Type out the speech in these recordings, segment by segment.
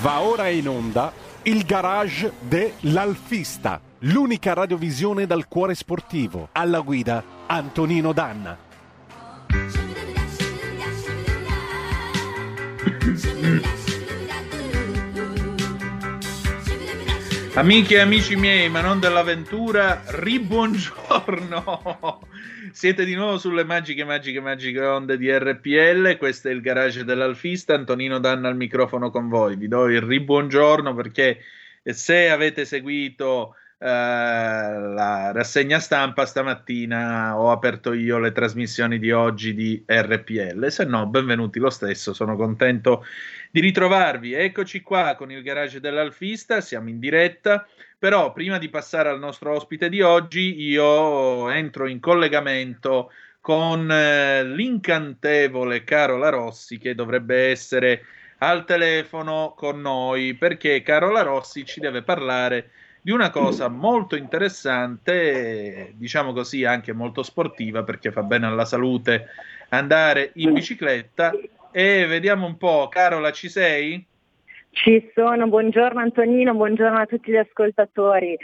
Va ora in onda il garage dell'Alfista, l'unica radiovisione dal cuore sportivo. Alla guida Antonino Danna. Amiche e amici miei, ma non dell'avventura, ribuongiorno! Siete di nuovo sulle magiche, magiche, magiche onde di RPL. Questo è il garage dell'Alfista. Antonino Danna al microfono con voi. Vi do il ribuongiorno perché se avete seguito la rassegna stampa stamattina ho aperto io le trasmissioni di oggi di RPL. Se no, benvenuti lo stesso. Sono contento di ritrovarvi. Eccoci qua con il garage dell'Alfista. Siamo in diretta. Però prima di passare al nostro ospite di oggi, io entro in collegamento con eh, l'incantevole Carola Rossi che dovrebbe essere al telefono con noi perché Carola Rossi ci deve parlare di una cosa molto interessante, diciamo così anche molto sportiva perché fa bene alla salute andare in bicicletta e vediamo un po', Carola ci sei? Ci sono, buongiorno Antonino, buongiorno a tutti gli ascoltatori.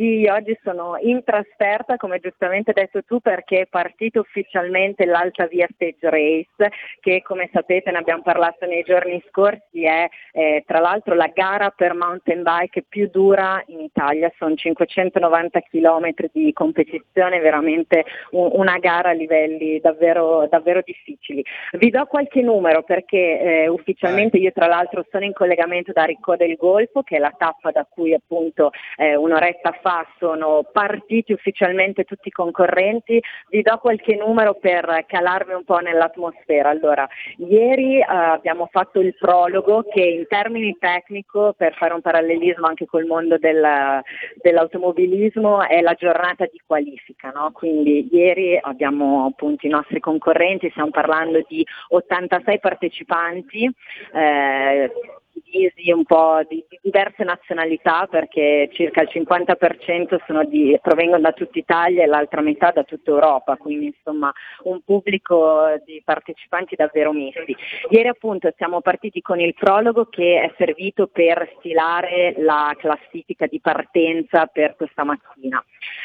Sì, oggi sono in trasferta, come giustamente hai detto tu, perché è partito ufficialmente l'Alta Via Stage Race, che come sapete ne abbiamo parlato nei giorni scorsi, è eh, tra l'altro la gara per mountain bike più dura in Italia, sono 590 km di competizione, veramente un, una gara a livelli davvero, davvero, difficili. Vi do qualche numero perché eh, ufficialmente io tra l'altro sono in collegamento da Ricco del Golfo, che è la tappa da cui appunto eh, un'oretta fa fa sono partiti ufficialmente tutti i concorrenti, vi do qualche numero per calarvi un po' nell'atmosfera. Allora, ieri eh, abbiamo fatto il prologo che in termini tecnico, per fare un parallelismo anche col mondo del, dell'automobilismo, è la giornata di qualifica. No? Quindi ieri abbiamo appunto i nostri concorrenti, stiamo parlando di 86 partecipanti. Eh, divisi un po' di, di, diverse nazionalità perché circa il 50% di, provengono da tutta Italia e l'altra metà da tutta Europa, quindi insomma un pubblico di partecipanti davvero misti. Ieri appunto siamo partiti con il prologo che è servito per stilare la classifica di partenza per questa mattina.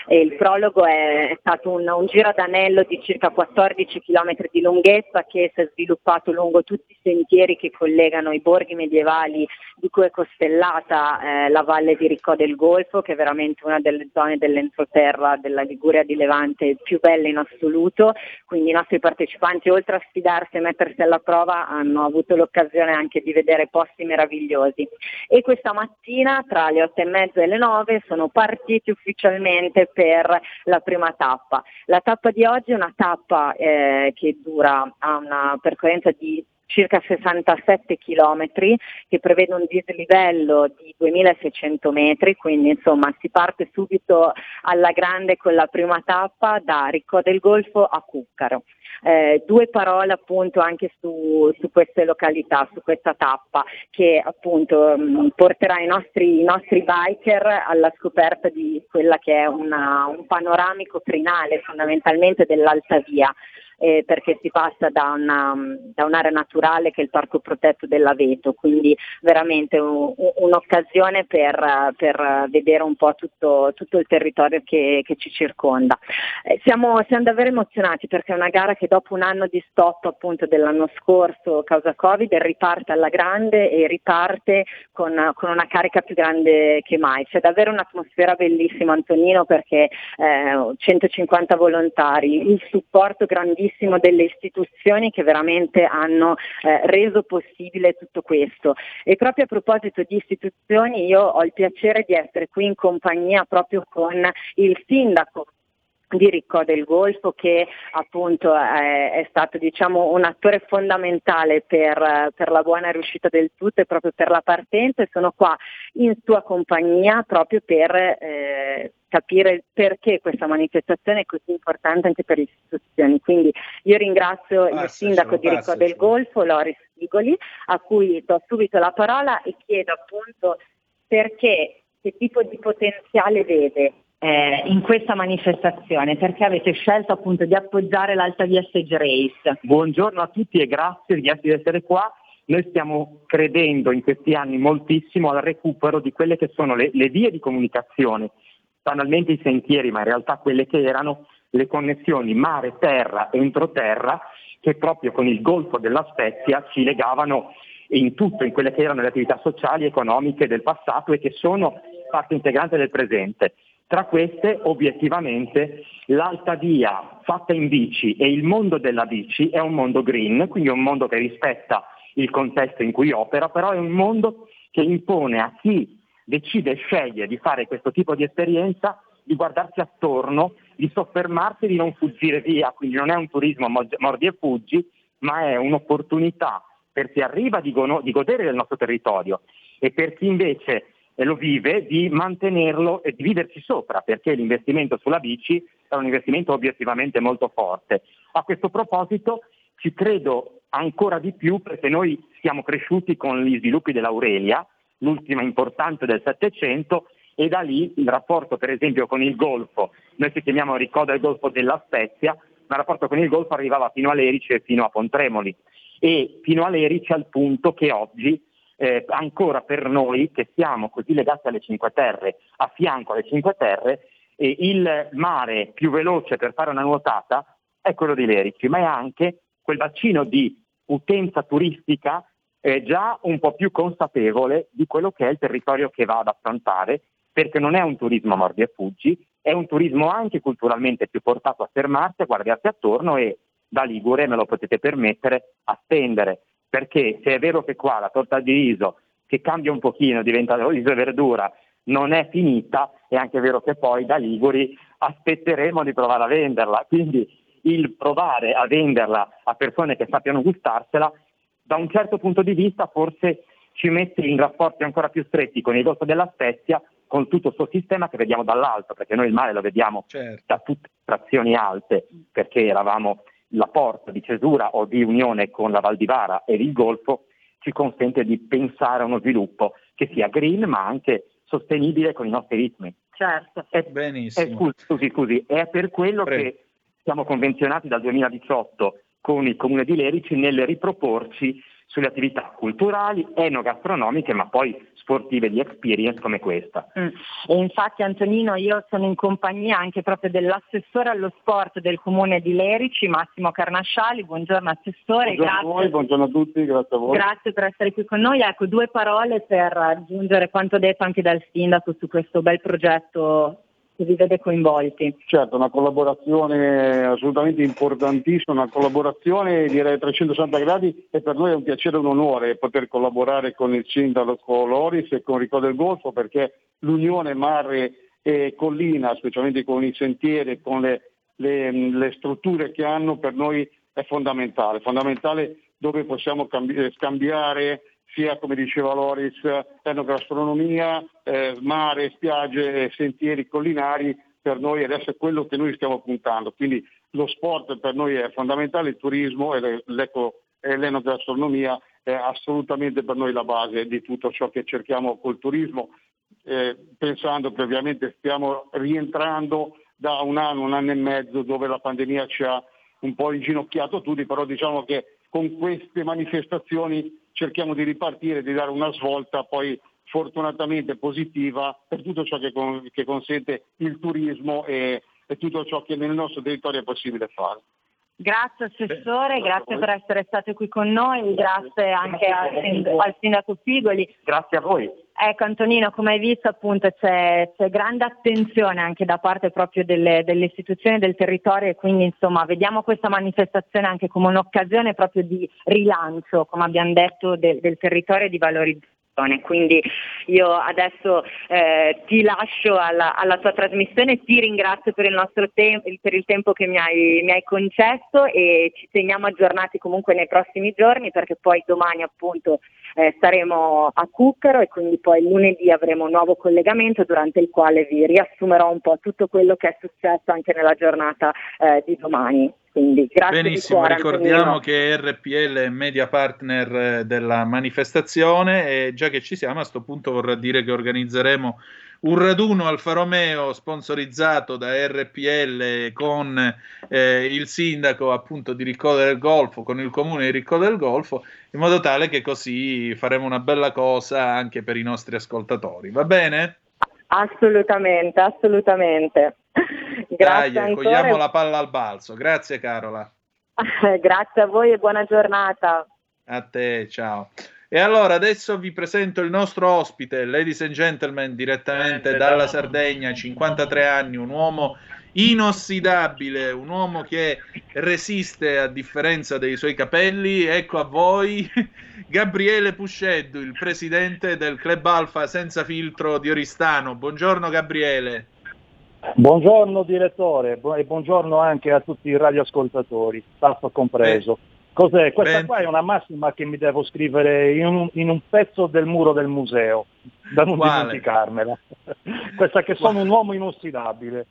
E il prologo è, è stato un, un giro ad anello di circa 14 km di lunghezza che si è sviluppato lungo tutti i sentieri che collegano i borghi medievali naturali di cui è costellata eh, la valle di Ricò del Golfo, che è veramente una delle zone dell'entroterra della Liguria di Levante più belle in assoluto, quindi i nostri partecipanti oltre a sfidarsi e mettersi alla prova hanno avuto l'occasione anche di vedere posti meravigliosi. E questa mattina tra le otto e mezza e le nove sono partiti ufficialmente per la prima tappa. La tappa di oggi è una tappa eh, che dura a una percorrenza di circa 67 km che prevede un dislivello di 2600 metri, quindi insomma si parte subito alla grande con la prima tappa da Ricco del Golfo a Cuccaro. Eh, due parole appunto anche su, su, queste località, su questa tappa che appunto mh, mm, porterà i nostri, i nostri, biker alla scoperta di quella che è una, un panoramico crinale fondamentalmente dell'Alta Via eh, perché si passa da, una, da, un'area naturale che è il parco protetto dell'Aveto, quindi veramente un, un'occasione per, per, vedere un po' tutto, tutto il territorio che, che ci circonda. Eh, siamo, siamo, davvero emozionati perché è una gara che dopo un anno di stop appunto dell'anno scorso causa Covid riparte alla grande e riparte con, con una carica più grande che mai. C'è davvero un'atmosfera bellissima Antonino perché eh, 150 volontari, il supporto grandissimo grandissimo delle istituzioni che veramente hanno eh, reso possibile tutto questo. E proprio a proposito di istituzioni io ho il piacere di essere qui in compagnia proprio con il sindaco di Ricco del Golfo che appunto è, è stato diciamo, un attore fondamentale per, per, la buona riuscita del tutto e proprio per la partenza e sono qua in sua compagnia proprio per eh, capire perché questa manifestazione è così importante anche per le istituzioni. Quindi io ringrazio passacelo, il sindaco di Ricco del Golfo, Loris Figoli, a cui do subito la parola e chiedo appunto perché, che tipo di potenziale vede eh, in questa manifestazione perché avete scelto appunto di appoggiare l'Alta Via Stage Race. Buongiorno a tutti e grazie, grazie di essere qua. noi stiamo credendo in questi anni moltissimo al recupero di quelle che sono le, le vie di comunicazione, banalmente i sentieri, ma in realtà quelle che erano le connessioni mare-terra, entroterra, che proprio con il Golfo della Spezia ci legavano in tutto, in quelle che erano le attività sociali e economiche del passato e che sono parte integrante del presente. Tra queste, obiettivamente, l'alta via fatta in bici e il mondo della bici è un mondo green, quindi un mondo che rispetta il contesto in cui opera, però è un mondo che impone a chi decide e sceglie di fare questo tipo di esperienza di guardarsi attorno, di soffermarsi, di non fuggire via, quindi non è un turismo mordi e fuggi, ma è un'opportunità per chi arriva di, go- di godere del nostro territorio e per chi invece lo vive di mantenerlo e di viverci sopra, perché l'investimento sulla bici è un investimento obiettivamente molto forte. A questo proposito ci credo ancora di più perché noi siamo cresciuti con gli sviluppi dell'Aurelia, l'ultima importante del Settecento, e da lì il rapporto per esempio con il Golfo, noi ci chiamiamo Ricordo del Golfo della Spezia, ma il rapporto con il Golfo arrivava fino a Lerici e fino a Pontremoli. E fino a Lerici al punto che oggi eh, ancora per noi che siamo così legati alle Cinque Terre, a fianco alle Cinque Terre, eh, il mare più veloce per fare una nuotata è quello di Lerici, ma è anche quel bacino di utenza turistica eh, già un po' più consapevole di quello che è il territorio che va ad affrontare, perché non è un turismo mordi e fuggi, è un turismo anche culturalmente più portato a fermarsi, a guardarsi attorno e da Ligure, me lo potete permettere, a spendere. Perché se è vero che qua la torta di riso, che cambia un pochino, diventa riso e verdura, non è finita, è anche vero che poi da Liguri aspetteremo di provare a venderla. Quindi il provare a venderla a persone che sappiano gustarsela, da un certo punto di vista forse ci mette in rapporti ancora più stretti con il Golfo della Spezia, con tutto il suo sistema che vediamo dall'alto, perché noi il mare lo vediamo certo. da tutte le trazioni alte, perché eravamo la porta di cesura o di unione con la Val di Vara e il Golfo, ci consente di pensare a uno sviluppo che sia green ma anche sostenibile con i nostri ritmi. Certo. È, Benissimo. È, scusi, scusi, scusi, è per quello Prego. che siamo convenzionati dal 2018 con il Comune di Lerici nel riproporci sulle attività culturali, enogastronomiche, ma poi sportive di experience come questa. Mm. E infatti Antonino, io sono in compagnia anche proprio dell'assessore allo sport del comune di Lerici, Massimo Carnasciali. Buongiorno assessore. Buongiorno grazie. a voi, buongiorno a tutti, grazie a voi. Grazie per essere qui con noi. Ecco, due parole per aggiungere quanto detto anche dal sindaco su questo bel progetto che vi vede coinvolti. Certo, una collaborazione assolutamente importantissima, una collaborazione direi a 360 gradi e per noi è un piacere e un onore poter collaborare con il sindaco Loris e con Ricordo del Golfo perché l'unione mare e collina, specialmente con i sentieri, con le, le, le strutture che hanno, per noi è fondamentale, fondamentale dove possiamo cambi- scambiare sia come diceva Loris, enogastronomia, eh, mare, spiagge, sentieri collinari, per noi adesso è quello che noi stiamo puntando. Quindi lo sport per noi è fondamentale, il turismo e, l'eco, e l'enogastronomia è assolutamente per noi la base di tutto ciò che cerchiamo col turismo, eh, pensando che ovviamente stiamo rientrando da un anno, un anno e mezzo dove la pandemia ci ha un po' inginocchiato tutti, però diciamo che con queste manifestazioni cerchiamo di ripartire, di dare una svolta poi fortunatamente positiva per tutto ciò che, con, che consente il turismo e, e tutto ciò che nel nostro territorio è possibile fare. Grazie Assessore, grazie per essere stato qui con noi, grazie anche al, al Sindaco Figoli. Grazie a voi. Ecco Antonino, come hai visto appunto c'è, c'è grande attenzione anche da parte proprio delle, delle, istituzioni del territorio e quindi insomma vediamo questa manifestazione anche come un'occasione proprio di rilancio, come abbiamo detto, del, del territorio e di valorizzazione quindi io adesso eh, ti lascio alla, alla, tua trasmissione, ti ringrazio per il, te- per il tempo che mi hai, mi hai, concesso e ci teniamo aggiornati comunque nei prossimi giorni perché poi domani appunto eh, saremo a Cuccaro e quindi poi lunedì avremo un nuovo collegamento durante il quale vi riassumerò un po' tutto quello che è successo anche nella giornata eh, di domani. Quindi grazie Benissimo, cuore, ricordiamo Antonino. che RPL è media partner eh, della manifestazione e già che ci siamo a questo punto vorrà dire che organizzeremo un raduno Alfa Romeo sponsorizzato da RPL con eh, il sindaco appunto di Riccola del Golfo, con il comune di Riccola del Golfo, in modo tale che così faremo una bella cosa anche per i nostri ascoltatori. Va bene? Assolutamente, assolutamente. Grazie Dai, ancora. cogliamo la palla al balzo. Grazie Carola. Grazie a voi e buona giornata. A te, ciao. E allora adesso vi presento il nostro ospite, ladies and gentlemen, direttamente dalla Sardegna, 53 anni, un uomo inossidabile, un uomo che resiste a differenza dei suoi capelli. Ecco a voi Gabriele Pusceddu, il presidente del Club Alfa senza filtro di Oristano. Buongiorno Gabriele. Buongiorno direttore bu- e buongiorno anche a tutti i radioascoltatori, staff compreso. Cos'è? Questa Ben- qua è una massima che mi devo scrivere in un, in un pezzo del muro del museo, da non Quale? dimenticarmela. Questa che sono un uomo inossidabile.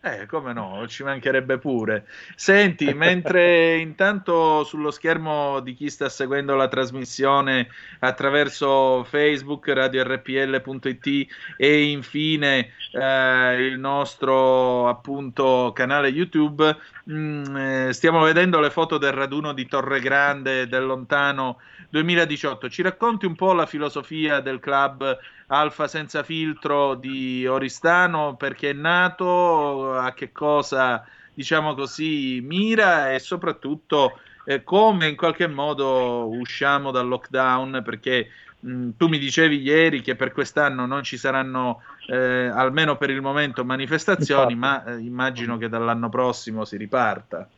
Eh, come no, ci mancherebbe pure. Senti, mentre intanto sullo schermo di chi sta seguendo la trasmissione attraverso Facebook, radiorpl.it e infine eh, il nostro appunto canale YouTube, mh, eh, stiamo vedendo le foto del raduno di Torre Grande del lontano 2018. Ci racconti un po' la filosofia del club Alfa senza filtro di Oristano, perché è nato, a che cosa, diciamo così, mira e soprattutto eh, come in qualche modo usciamo dal lockdown, perché mh, tu mi dicevi ieri che per quest'anno non ci saranno, eh, almeno per il momento, manifestazioni, ma eh, immagino che dall'anno prossimo si riparta.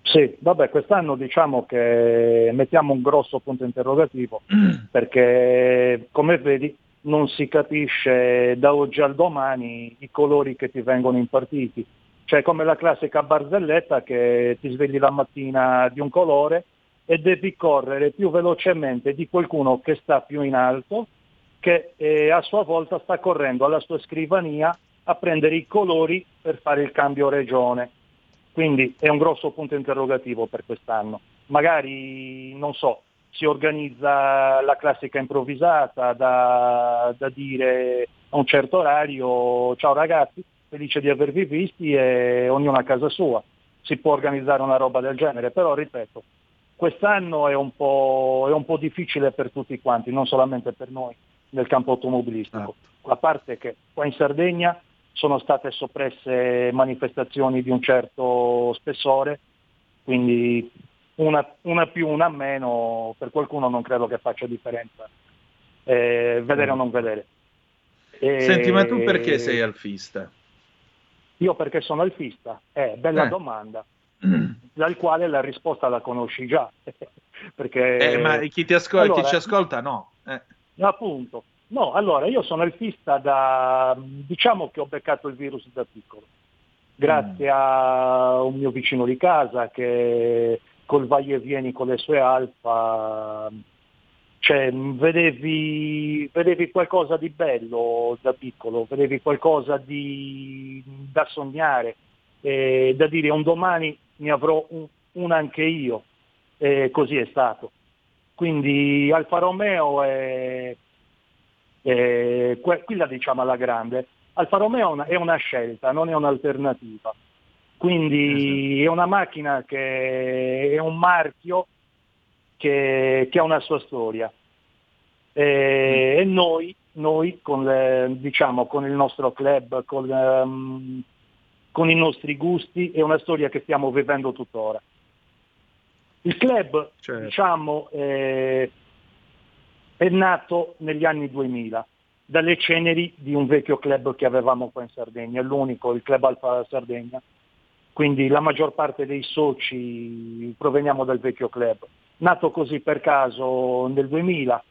Sì, vabbè, quest'anno diciamo che mettiamo un grosso punto interrogativo perché come vedi non si capisce da oggi al domani i colori che ti vengono impartiti. Cioè come la classica barzelletta che ti svegli la mattina di un colore e devi correre più velocemente di qualcuno che sta più in alto, che eh, a sua volta sta correndo alla sua scrivania a prendere i colori per fare il cambio regione. Quindi è un grosso punto interrogativo per quest'anno. Magari, non so, si organizza la classica improvvisata da, da dire a un certo orario ciao ragazzi, felice di avervi visti e ognuno a casa sua. Si può organizzare una roba del genere, però ripeto, quest'anno è un po', è un po difficile per tutti quanti, non solamente per noi nel campo automobilistico. A parte che qua in Sardegna sono state soppresse manifestazioni di un certo spessore, quindi una, una più, una meno, per qualcuno non credo che faccia differenza, eh, vedere o non vedere. E- Senti, ma tu perché sei alfista? Io perché sono alfista? Eh, bella Eh. domanda, dal quale la risposta la conosci già. perché, Eh, ma chi ti ascolta, Allora- chi ci ascolta no. Eh. Appunto. No, allora io sono alfista da, diciamo che ho beccato il virus da piccolo, grazie a un mio vicino di casa che col vai e vieni con le sue alfa, cioè vedevi, vedevi qualcosa di bello da piccolo, vedevi qualcosa di, da sognare, eh, da dire un domani ne avrò un, una anche io, e così è stato. Quindi Alfa Romeo è, è qui la diciamo alla grande. Alfa Romeo è una scelta, non è un'alternativa. Quindi è una macchina che è un marchio che, che ha una sua storia. E, e noi, noi con, le- diciamo, con il nostro club, con, ehm, con i nostri gusti, è una storia che stiamo vivendo tuttora. Il club, Certo. diciamo, eh, è nato negli anni 2000 dalle ceneri di un vecchio club che avevamo qua in Sardegna, l'unico, il Club Alfa Sardegna. Quindi la maggior parte dei soci proveniamo dal vecchio club. Nato così per caso nel 2000,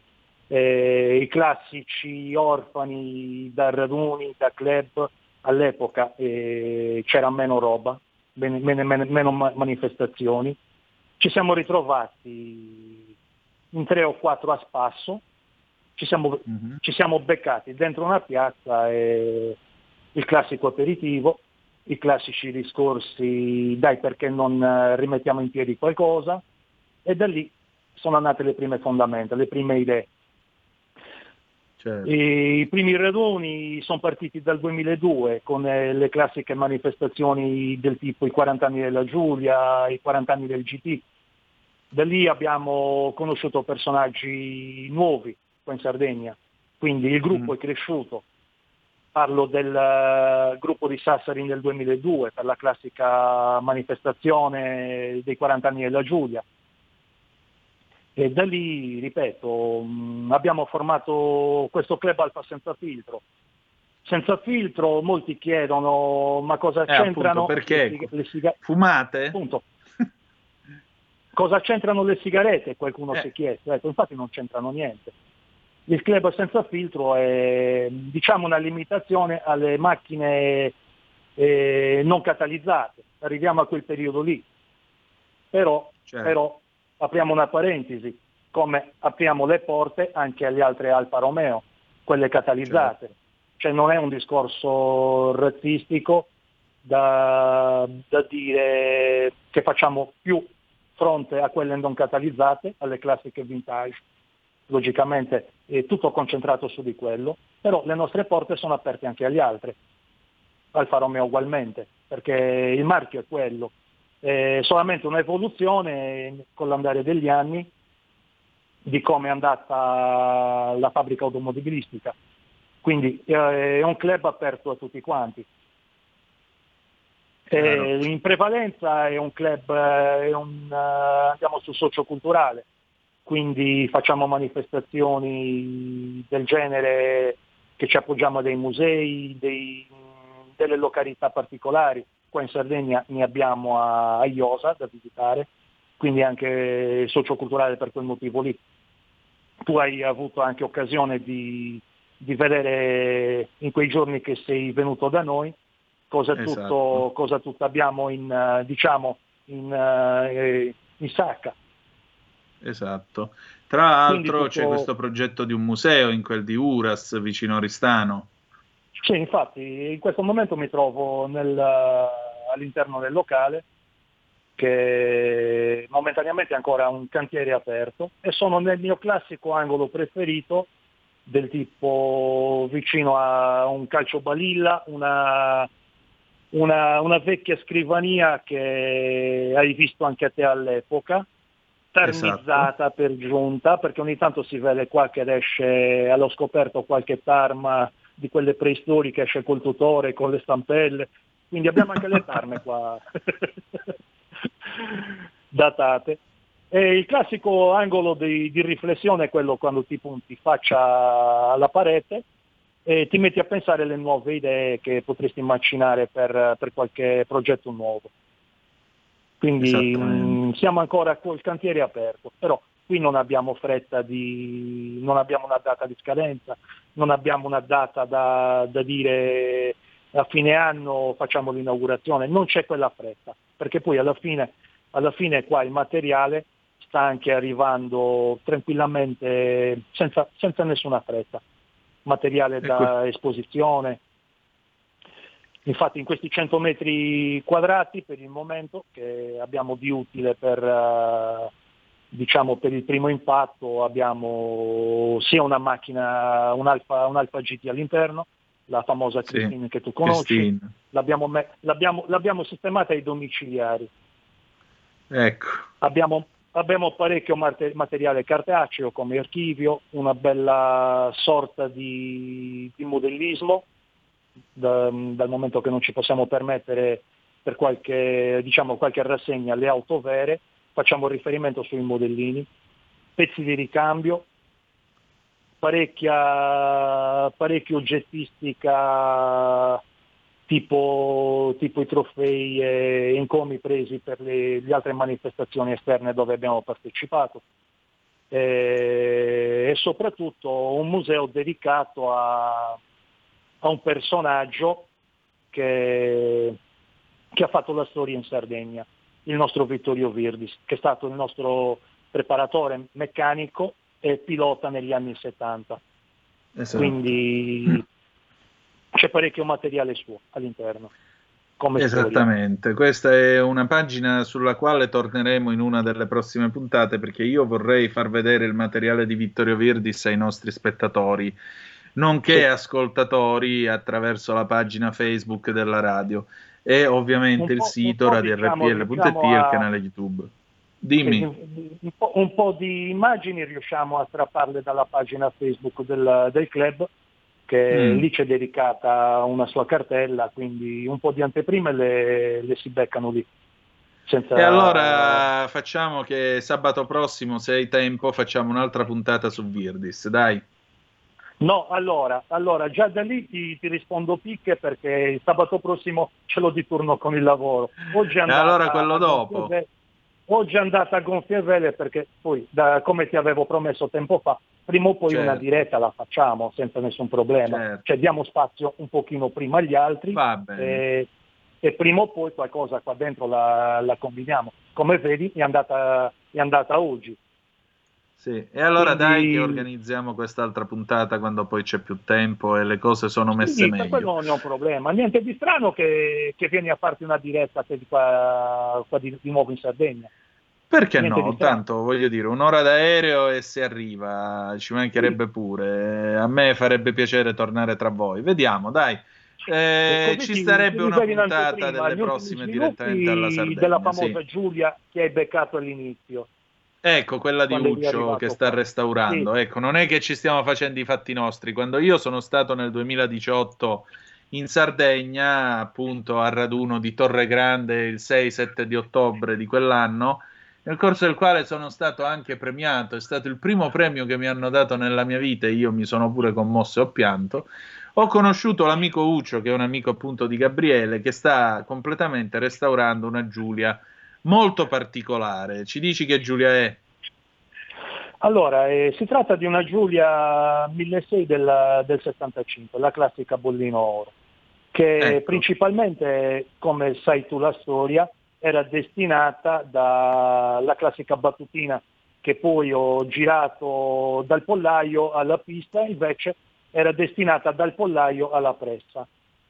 eh, i classici orfani da raduni, da club, all'epoca eh, c'era meno roba, meno, meno- meno- meno ma- manifestazioni. Ci siamo ritrovati in tre o quattro a spasso, ci siamo, Mhm. ci siamo beccati dentro una piazza e il classico aperitivo i classici discorsi dai perché non eh, rimettiamo in piedi qualcosa e da lì sono nate le prime fondamenta, le prime idee. Certo. I primi raduni sono partiti dal 2002 con eh, le classiche manifestazioni del tipo i 40 anni della Giulia, i 40 anni del GT. Da lì abbiamo conosciuto personaggi nuovi qua in Sardegna, quindi il gruppo mm. è cresciuto. Parlo del uh, gruppo di Sassari nel 2002 per la classica manifestazione dei 40 anni della Giulia e da lì, ripeto, mm, abbiamo formato questo club Alfa senza filtro. Senza filtro molti chiedono ma cosa eh, c'entrano appunto, perché le, le siga- fumate? Appunto. cosa c'entrano le sigarette? Qualcuno eh. si è chiesto. Ecco, infatti non c'entrano niente. Il club senza filtro è diciamo una limitazione alle macchine eh, non catalizzate. Arriviamo a quel periodo lì. Però, certo. però apriamo una parentesi, come apriamo le porte anche alle altre Alfa Romeo, quelle catalizzate. Certo. Cioè non è un discorso razzistico da, da dire che facciamo più fronte a quelle non catalizzate, alle classiche vintage. Logicamente è tutto concentrato su di quello, però le nostre porte sono aperte anche agli altri. Alfa Romeo ugualmente, perché il marchio è quello, è solamente un'evoluzione con l'andare degli anni di come è andata la fabbrica automobilistica. Quindi è un club aperto a tutti quanti. Eh, in prevalenza è un club, è un, andiamo sul socioculturale, quindi facciamo manifestazioni del genere che ci appoggiamo a dei musei, dei, delle località particolari qua in Sardegna ne abbiamo a, Iosa da visitare, quindi anche socioculturale per quel motivo lì. Tu hai avuto anche occasione di, di vedere in quei giorni che sei venuto da noi cosa, esatto. tutto, cosa tutto, abbiamo in, diciamo, in, eh, in sacca. Esatto. Tra l'altro tutto... c'è questo progetto di un museo in quel di Uras vicino a Ristano. Sì, infatti in questo momento mi trovo nel, all'interno del locale che momentaneamente è ancora un cantiere aperto e sono nel mio classico angolo preferito del tipo vicino a un calcio balilla, una, una, una vecchia scrivania che hai visto anche a te all'epoca, tarmizzata esatto. per giunta, perché ogni tanto si vede qua che esce allo scoperto qualche tarma di quelle preistoriche, esce col tutore, con le stampelle, quindi abbiamo anche le tarme qua datate. E il classico angolo di, di, riflessione è quello quando ti punti faccia alla parete e ti metti a pensare alle nuove idee che potresti immaginare per, per qualche progetto nuovo. Quindi mh, mm, siamo ancora col cantiere aperto, però qui non abbiamo fretta di, non abbiamo una data di scadenza, non abbiamo una data da, da dire a fine anno facciamo l'inaugurazione, non c'è quella fretta, perché poi alla fine, alla fine qua il materiale sta anche arrivando tranquillamente senza, senza nessuna fretta, materiale da ecco. esposizione. Infatti in questi 100 metri quadrati per il momento che abbiamo di utile per, uh, diciamo per il primo impatto abbiamo sia una macchina, un Alfa, un Alfa GT all'interno, la famosa Christine sì, che tu conosci, l'abbiamo, me- l'abbiamo, l'abbiamo, sistemata ai domiciliari. Ecco. Abbiamo, abbiamo parecchio mate- materiale cartaceo come archivio, una bella sorta di, di modellismo, da, dal momento che non ci possiamo permettere per qualche, diciamo, qualche rassegna le auto vere, facciamo riferimento sui modellini, pezzi di ricambio, parecchia, parecchia oggettistica tipo, tipo, i trofei e encomi presi per le, le, altre manifestazioni esterne dove abbiamo partecipato. E, e soprattutto un museo dedicato a, a un personaggio che, che ha fatto la storia in Sardegna il nostro Vittorio Virdis, che è stato il nostro preparatore meccanico e pilota negli anni 70. Esatto. Quindi c'è parecchio materiale suo all'interno. Esattamente, questa è una pagina sulla quale torneremo in una delle prossime puntate perché io vorrei far vedere il materiale di Vittorio Virdis ai nostri spettatori, nonché ascoltatori attraverso la pagina Facebook della radio e ovviamente il sito radiorpl.it diciamo, e il canale YouTube. Dimmi. Un po', un po', di immagini riusciamo a strapparle dalla pagina Facebook del, del club che mm. lì c'è dedicata una sua cartella, quindi un po' di anteprime le, le si beccano lì. Senza... E allora facciamo che sabato prossimo, se hai tempo, facciamo un'altra puntata su Virdis, dai. No, allora, allora già da lì ti, ti, rispondo picche perché il sabato prossimo ce l'ho di turno con il lavoro. Oggi è e allora quello dopo. Oggi è andata a gonfie vele perché poi, da, come ti avevo promesso tempo fa, prima o poi certo. una diretta la facciamo senza nessun problema. Certo. Cioè diamo spazio un pochino prima agli altri e, e, prima o poi qualcosa qua dentro la, la combiniamo. Come vedi è andata, è andata oggi. Sì, e allora Quindi... dai che organizziamo quest'altra puntata quando poi c'è più tempo e le cose sono messe sì, meglio. quello non è un problema. Niente di strano che, che vieni a farti una diretta qua, qua di, di nuovo in Sardegna. Perché Niente no? Tanto voglio dire, un'ora d'aereo e si arriva, ci mancherebbe sì. pure. A me farebbe piacere tornare tra voi. Vediamo, dai. Eh, ci ti, sarebbe ti una puntata prima, delle prossime direttamente alla Sardegna. Della famosa sì. Giulia che hai beccato all'inizio. Ecco, quella di Uccio che sta restaurando. Sì. Ecco, non è che ci stiamo facendo i fatti nostri. Quando io sono stato nel 2018 in Sardegna, appunto a raduno di Torre Grande il 6-7 di ottobre di quell'anno, nel corso del quale sono stato anche premiato, è stato il primo premio che mi hanno dato nella mia vita e io mi sono pure commosso e ho pianto. Ho conosciuto l'amico Uccio, che è un amico appunto di Gabriele, che sta completamente restaurando una Giulia molto particolare. Ci dici che Giulia è? Allora, eh, si tratta di una Giulia 1600 del, del 75, la classica bollino oro, che ecco. principalmente, come sai tu la storia, era destinata dalla classica battutina che poi ho girato dal pollaio alla pista, invece era destinata dal pollaio alla pressa.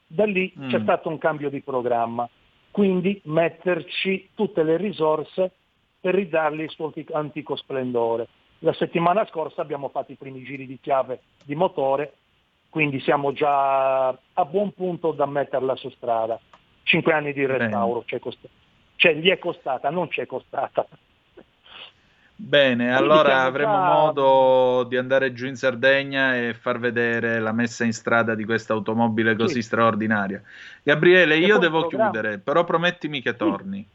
Da lì mm. c'è stato un cambio di programma, quindi metterci tutte le risorse per ridargli il suo antico splendore. La settimana scorsa abbiamo fatto i primi giri di chiave di motore, quindi siamo già a buon punto da metterla su strada. Cinque anni di restauro, c'è cost- cioè gli è costata, non ci è costata. Bene, allora avremo già... modo di andare giù in Sardegna e far vedere la messa in strada di questa automobile così sì. straordinaria. Gabriele, io devo chiudere, però promettimi che torni.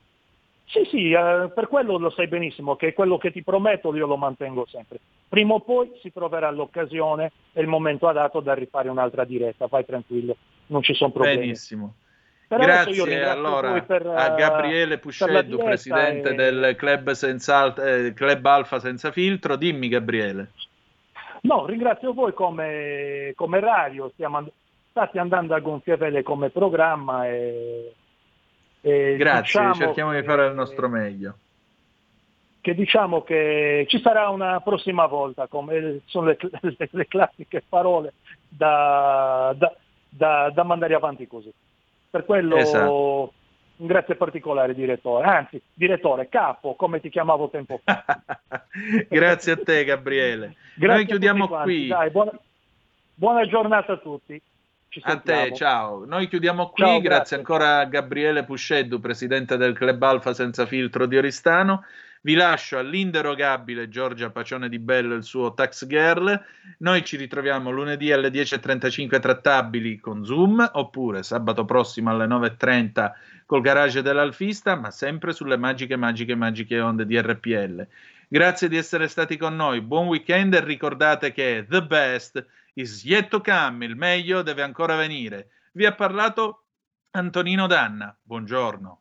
Sì, sì, eh, per quello lo sai benissimo, che quello che ti prometto io lo mantengo sempre. Prima o poi si troverà l'occasione e il momento adatto da rifare un'altra diretta, vai tranquillo, non ci sono problemi. Benissimo. Per Grazie allora per, a Gabriele Pusceddu, presidente e... del club, senza, eh, club Alfa Senza Filtro. Dimmi Gabriele. No, ringrazio voi come, come radio, stiamo, state andando a gonfie vele come programma e, e Grazie, diciamo cerchiamo che, di fare il nostro meglio. Che diciamo che ci sarà una prossima volta, come sono le, le, le classiche parole da, da, da, da mandare avanti così. Per quello esatto. un grazie particolare direttore, anzi direttore, capo, come ti chiamavo tempo fa. grazie a te Gabriele. Grazie Noi chiudiamo qui. Dai, buona, buona giornata a tutti. A te, ciao. Noi chiudiamo qui, ciao, grazie. grazie. ancora a Gabriele Pusceddu, presidente del Club Alfa Senza Filtro di Oristano. Vi lascio all'inderogabile Giorgia Pacione di Bello e il suo Tax Girl. Noi ci ritroviamo lunedì alle 10.35 trattabili con Zoom, oppure sabato prossimo alle 9.30 col garage dell'Alfista, ma sempre sulle magiche, magiche, magiche onde di RPL. Grazie di essere stati con noi, buon weekend e ricordate che the best is yet to come, il meglio deve ancora venire. Vi ha parlato Antonino Danna, buongiorno.